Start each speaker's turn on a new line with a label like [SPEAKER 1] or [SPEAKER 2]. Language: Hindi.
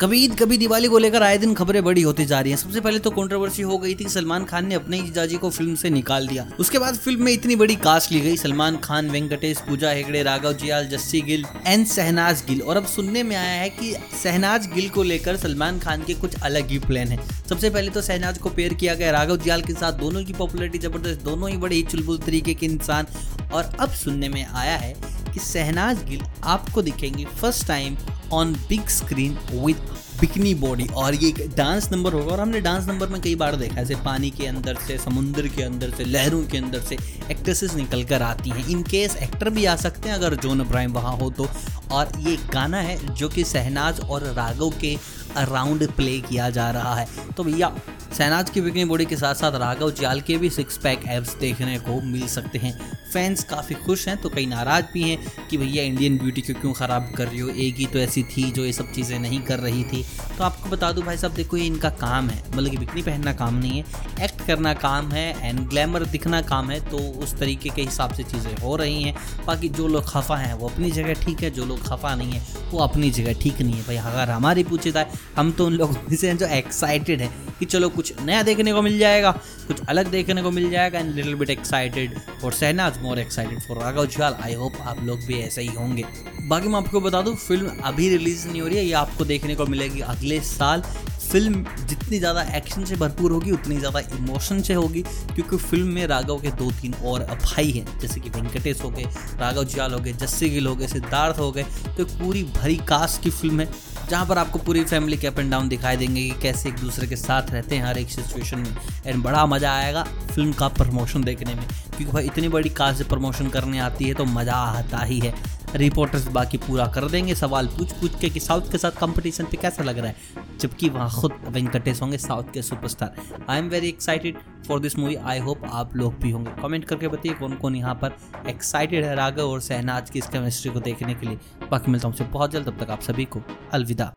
[SPEAKER 1] कभी ईद, कभी दिवाली को लेकर आए दिन खबरें बड़ी होती जा रही हैं। सबसे पहले तो कंट्रोवर्सी हो गई थी, सलमान खान ने अपने जीजाजी को फ़िल्म से निकाल दिया। उसके बाद फ़िल्म में इतनी बड़ी कास्ट ली गई, सलमान खान, वेंकटेश, पूजा हेगड़े, राघव जियाल, जस्सी गिल एंड सहनाज गिल। और अब सुनने में आया है कि सहनाज गिल को लेकर सलमान खान के कुछ अलग ही प्लान है। सबसे पहले तो सहनाज को पेयर किया गया राघव जियाल के साथ, दोनों की पॉपुलरिटी ज़बरदस्त, दोनों ही बड़े ही चुलबुल तरीके के इंसान। और अब सुनने में आया है कि सहनाज गिल आपको दिखेंगे first time on big screen with bikini body और ये एक डांस नंबर होगा और हमने डांस नंबर में कई बार देखा है। जैसे पानी के अंदर से, समुद्र के अंदर से, लहरों के अंदर से एक्ट्रेसेस निकल कर आती हैं। इन केस एक्टर भी आ सकते हैं अगर जोन अब्राहिम वहाँ हो तो। और ये गाना है जो कि सहनाज और राघव के अराउंड प्ले किया जा रहा है। तो भैया सहनाज की बिकनी बॉडी के साथ साथ राघव जाल के भी सिक्स पैक एब्स देखने को मिल सकते हैं। फैंस काफ़ी खुश हैं तो कई नाराज़ भी हैं। कि भैया इंडियन ब्यूटी को क्यों ख़राब कर रही हो? एक ही तो ऐसी थी जो ये सब चीज़ें नहीं कर रही थी। तो आपको बता दूँ भाई साहब, देखो ये इनका काम है। मतलब कि बिकनी पहनना काम नहीं है एक्ट करना काम है एंड ग्लैमर दिखना काम है तो उस तरीके के हिसाब से चीज़ें हो रही हैं। बाकी जो लोग खफा हैं, वो अपनी जगह ठीक है, जो लोग खफा नहीं है, वो अपनी जगह ठीक नहीं है। भाई अगर हमारी पूछे जाए, हम तो उन लोगों से जो एक्साइटेड है कि चलो कुछ नया देखने को मिल जाएगा, कुछ अलग देखने को मिल जाएगा एंड लिटिल बिट एक्साइटेड और Shehnaaz more excited for Raghav Juyal I hope आप लोग भी ऐसे ही होंगे। बाकी मैं आपको बता दूँ, फ़िल्म अभी रिलीज़ नहीं हो रही है, ये आपको देखने को मिलेगी अगले साल। फ़िल्म जितनी ज़्यादा एक्शन से भरपूर होगी, उतनी ज़्यादा इमोशन से होगी, क्योंकि फ़िल्म में राघव के दो तीन और भाई हैं, जैसे कि वेंकटेश हो गए, राघव जियाल हो गए, जस्सी गिल हो गए, सिद्धार्थ हो गए तो एक पूरी भरी कास्ट की फ़िल्म है, जहाँ पर आपको पूरी फैमिली के अप एंड डाउन दिखाई देंगे कि कैसे एक दूसरे के साथ रहते हैं हर एक सिचुएशन में एंड बड़ा मज़ा आएगा फ़िल्म का प्रमोशन देखने में। क्योंकि भाई इतनी बड़ी कास्ट से प्रमोशन करने आती है तो मज़ा आता ही है। रिपोर्टर्स बाकी पूरा कर देंगे, सवाल पूछ पूछ के कि साउथ के साथ कंपटीशन पे कैसा लग रहा है? जबकि वहाँ खुद वेंकटेश होंगे साउथ के superstar I am very excited for this movie I hope आप लोग भी होंगे। कमेंट करके बताइए कौन कौन यहाँ पर एक्साइटेड है राघव और सहनाज की इस केमिस्ट्री को देखने के लिए। बाकी मिलता हूँ बहुत जल्द, तब तक आप सभी को अलविदा।